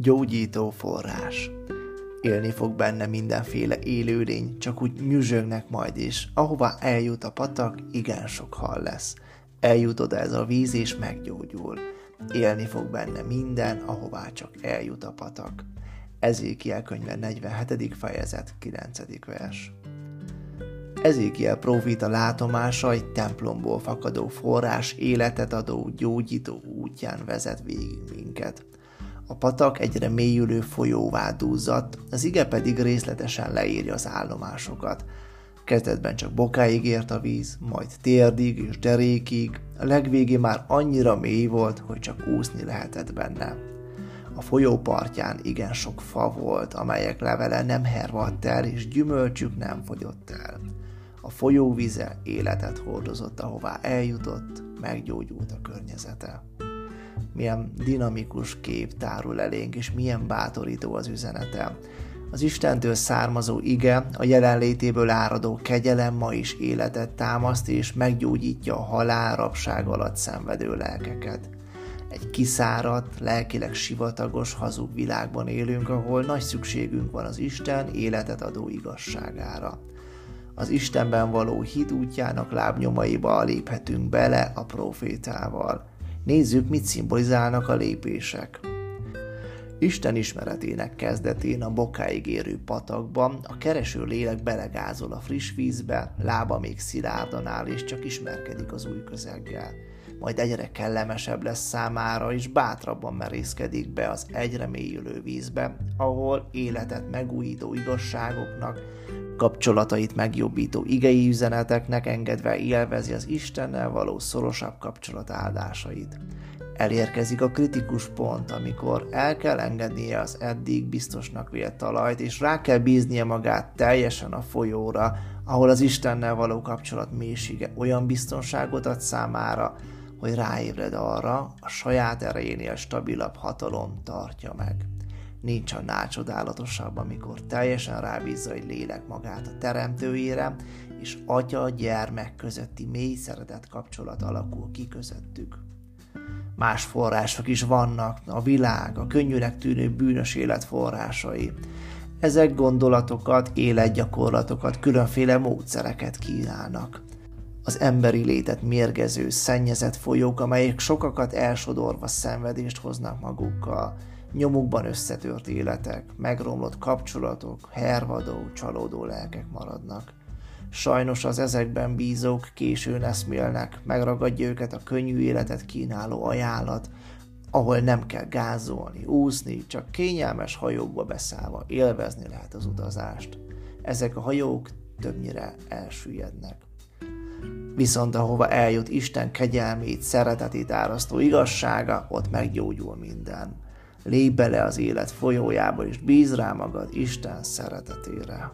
Gyógyító forrás. Élni fog benne mindenféle élőlény, csak úgy nyüzsögnek majd is. Ahova eljut a patak, igen sok hal lesz. Eljut oda ez a víz, és meggyógyul. Élni fog benne minden, ahová csak eljut a patak. Ezékiel könyve 47. fejezet 9. vers. Ezékiel prófita látomása egy templomból fakadó forrás életet adó, gyógyító útján vezet végig minket. A patak egyre mélyülő folyóvá dúzzadt, az ige pedig részletesen leírja az állomásokat. Kezdetben csak bokáig ért a víz, majd térdig és derékig, a legvégén már annyira mély volt, hogy csak úszni lehetett benne. A folyó partján igen sok fa volt, amelyek levele nem hervadt el, és gyümölcsük nem fogyott el. A folyóvize életet hordozott, ahová eljutott, meggyógyult a környezete. Milyen dinamikus kép tárul elénk, és milyen bátorító az üzenete. Az Istentől származó ige, a jelenlétéből áradó kegyelem ma is életet támaszt, és meggyógyítja a halál rabság alatt szenvedő lelkeket. Egy kiszáradt, lelkileg sivatagos, hazug világban élünk, ahol nagy szükségünk van az Isten életet adó igazságára az Istenben való hit útjának lábnyomaiba léphetünk bele a profétával. Nézzük, mit szimbolizálnak a lépések. Isten ismeretének kezdetén a bokáig érő patakban a kereső lélek belegázol a friss vízbe, lába még szilárdan áll és csak ismerkedik az új közeggel. Majd egyre kellemesebb lesz számára, és bátrabban merészkedik be az egyre mélyülő vízbe, ahol életet megújító igazságoknak, kapcsolatait megjobbító igei üzeneteknek engedve élvezi az Istennel való szorosabb kapcsolat áldásait. Elérkezik a kritikus pont, amikor el kell engednie az eddig biztosnak vélt talajt, és rá kell bíznia magát teljesen a folyóra, ahol az Istennel való kapcsolat mélysége olyan biztonságot ad számára, hogy ráébred arra, a saját erejénél stabilabb hatalom tartja meg. Nincs annál csodálatosabb, amikor teljesen rábízza egy lélek magát a teremtőjére, és atya-gyermek közötti mély szeretett kapcsolat alakul ki közöttük. Más források is vannak, a világ, a könnyűnek tűnő bűnös élet forrásai. Ezek gondolatokat, életgyakorlatokat, különféle módszereket kínálnak. Az emberi létet mérgező, szennyezett folyók, amelyek sokakat elsodorva szenvedést hoznak magukkal, Nyomukban összetört életek, megromlott kapcsolatok, hervadó, csalódó lelkek maradnak. Sajnos az ezekben bízók későn eszmélnek, megragadja őket a könnyű életet kínáló ajánlat, ahol nem kell gázolni, úszni, csak kényelmes hajókba beszállva élvezni lehet az utazást. Ezek a hajók többnyire elsüllyednek. Viszont ahova eljut Isten kegyelmét, szeretetét árasztó igazsága, ott meggyógyul minden. Lépj bele az élet folyójába, és bíz rá magad Isten szeretetére.